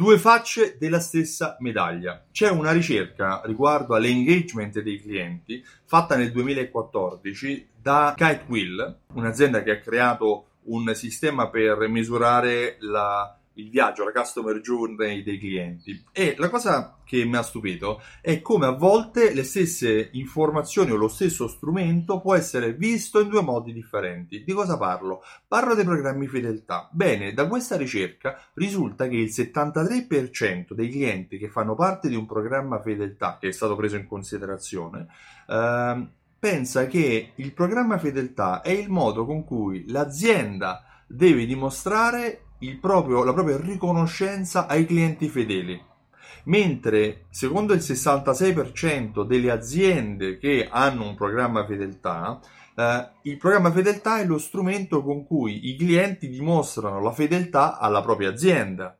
Due facce della stessa medaglia. C'è una ricerca riguardo all'engagement dei clienti fatta nel 2014 da Kitewheel, un'azienda che ha creato un sistema per misurare la il viaggio, la customer journey dei clienti. E la cosa che mi ha stupito è come a volte le stesse informazioni o lo stesso strumento può essere visto in due modi differenti. Di cosa parlo? Parlo dei programmi fedeltà. Bene, da questa ricerca risulta che il 73% dei clienti che fanno parte di un programma fedeltà che è stato preso in considerazione eh, pensa che il programma fedeltà è il modo con cui l'azienda deve dimostrare proprio, la propria riconoscenza ai clienti fedeli. Mentre secondo il 66% delle aziende che hanno un programma fedeltà, eh, il programma fedeltà è lo strumento con cui i clienti dimostrano la fedeltà alla propria azienda.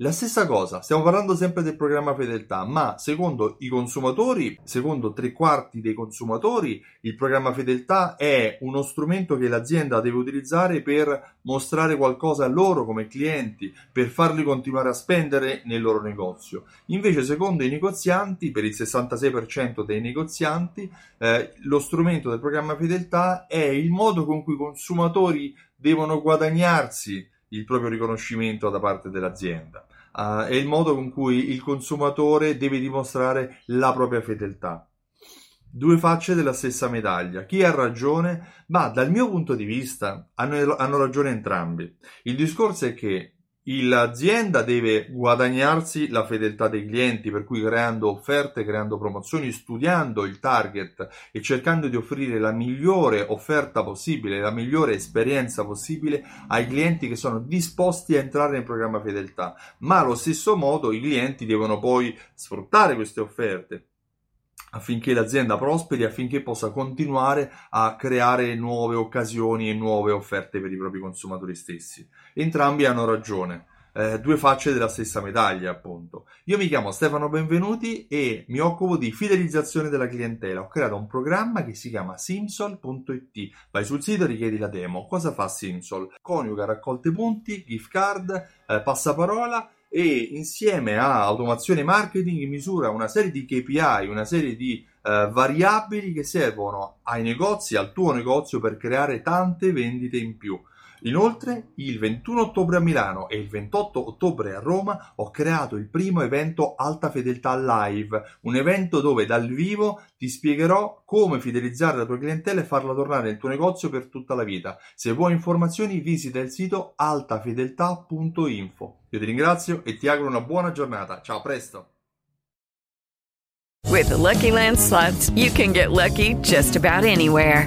La stessa cosa, stiamo parlando sempre del programma fedeltà, ma secondo i consumatori, secondo tre quarti dei consumatori, il programma fedeltà è uno strumento che l'azienda deve utilizzare per mostrare qualcosa a loro come clienti, per farli continuare a spendere nel loro negozio. Invece, secondo i negozianti, per il 66% dei negozianti, eh, lo strumento del programma fedeltà è il modo con cui i consumatori devono guadagnarsi il proprio riconoscimento da parte dell'azienda. Uh, è il modo con cui il consumatore deve dimostrare la propria fedeltà. Due facce della stessa medaglia. Chi ha ragione? Ma dal mio punto di vista hanno, hanno ragione entrambi. Il discorso è che L'azienda deve guadagnarsi la fedeltà dei clienti, per cui creando offerte, creando promozioni, studiando il target e cercando di offrire la migliore offerta possibile, la migliore esperienza possibile ai clienti che sono disposti a entrare nel programma fedeltà. Ma allo stesso modo i clienti devono poi sfruttare queste offerte affinché l'azienda prosperi, affinché possa continuare a creare nuove occasioni e nuove offerte per i propri consumatori stessi. Entrambi hanno ragione. Eh, due facce della stessa medaglia, appunto. Io mi chiamo Stefano Benvenuti e mi occupo di fidelizzazione della clientela. Ho creato un programma che si chiama Simsol.it. Vai sul sito e richiedi la demo. Cosa fa Simsol? Coniuga raccolte punti, gift card, eh, passaparola e insieme a automazione marketing misura una serie di KPI, una serie di eh, variabili che servono ai negozi, al tuo negozio per creare tante vendite in più. Inoltre, il 21 ottobre a Milano e il 28 ottobre a Roma ho creato il primo evento Alta Fedeltà Live, un evento dove dal vivo ti spiegherò come fidelizzare la tua clientela e farla tornare nel tuo negozio per tutta la vita. Se vuoi informazioni visita il sito altafedeltà.info. Io ti ringrazio e ti auguro una buona giornata. Ciao, a presto! With Lucky Land slots, you can get lucky just about anywhere.